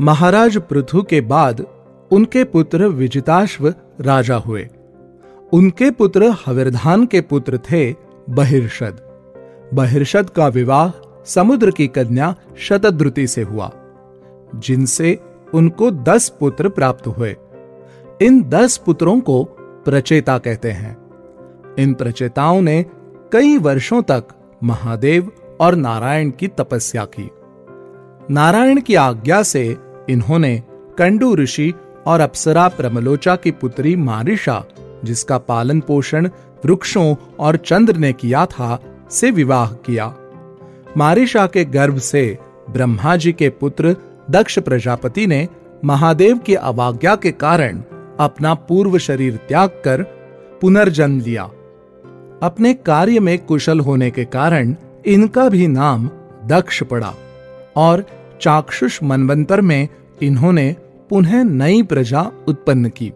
महाराज पृथु के बाद उनके पुत्र विजिताश्व राजा हुए। उनके पुत्र हविर्धान के पुत्र थे बहिर्षद। बहिर्षद का विवाह समुद्र की कन्या शतद्रुति से हुआ, जिनसे उनको दस पुत्र प्राप्त हुए। इन दस पुत्रों को प्रचेता कहते हैं। इन प्रचेताओं ने कई वर्षों तक महादेव और नारायण की तपस्या की। नारायण की आज्ञा से इन्होंने कंडू ऋषि और अप्सरा प्रमलोचा की पुत्री मारिशा जिसका पालन पोषण वृक्षों और चंद्र ने किया था, से विवाह किया। मारिशा के गर्भ से ब्रह्मा जी के पुत्र दक्ष प्रजापति ने महादेव की अवाज्ञा के कारण अपना पूर्व शरीर त्याग कर पुनर्जन्म लिया। अपने कार्य में कुशल होने के कारण इनका भी नाम दक्ष पड़ा और चाक्षुष मनवंतर में इन्होंने पुनः नई प्रजा उत्पन्न की।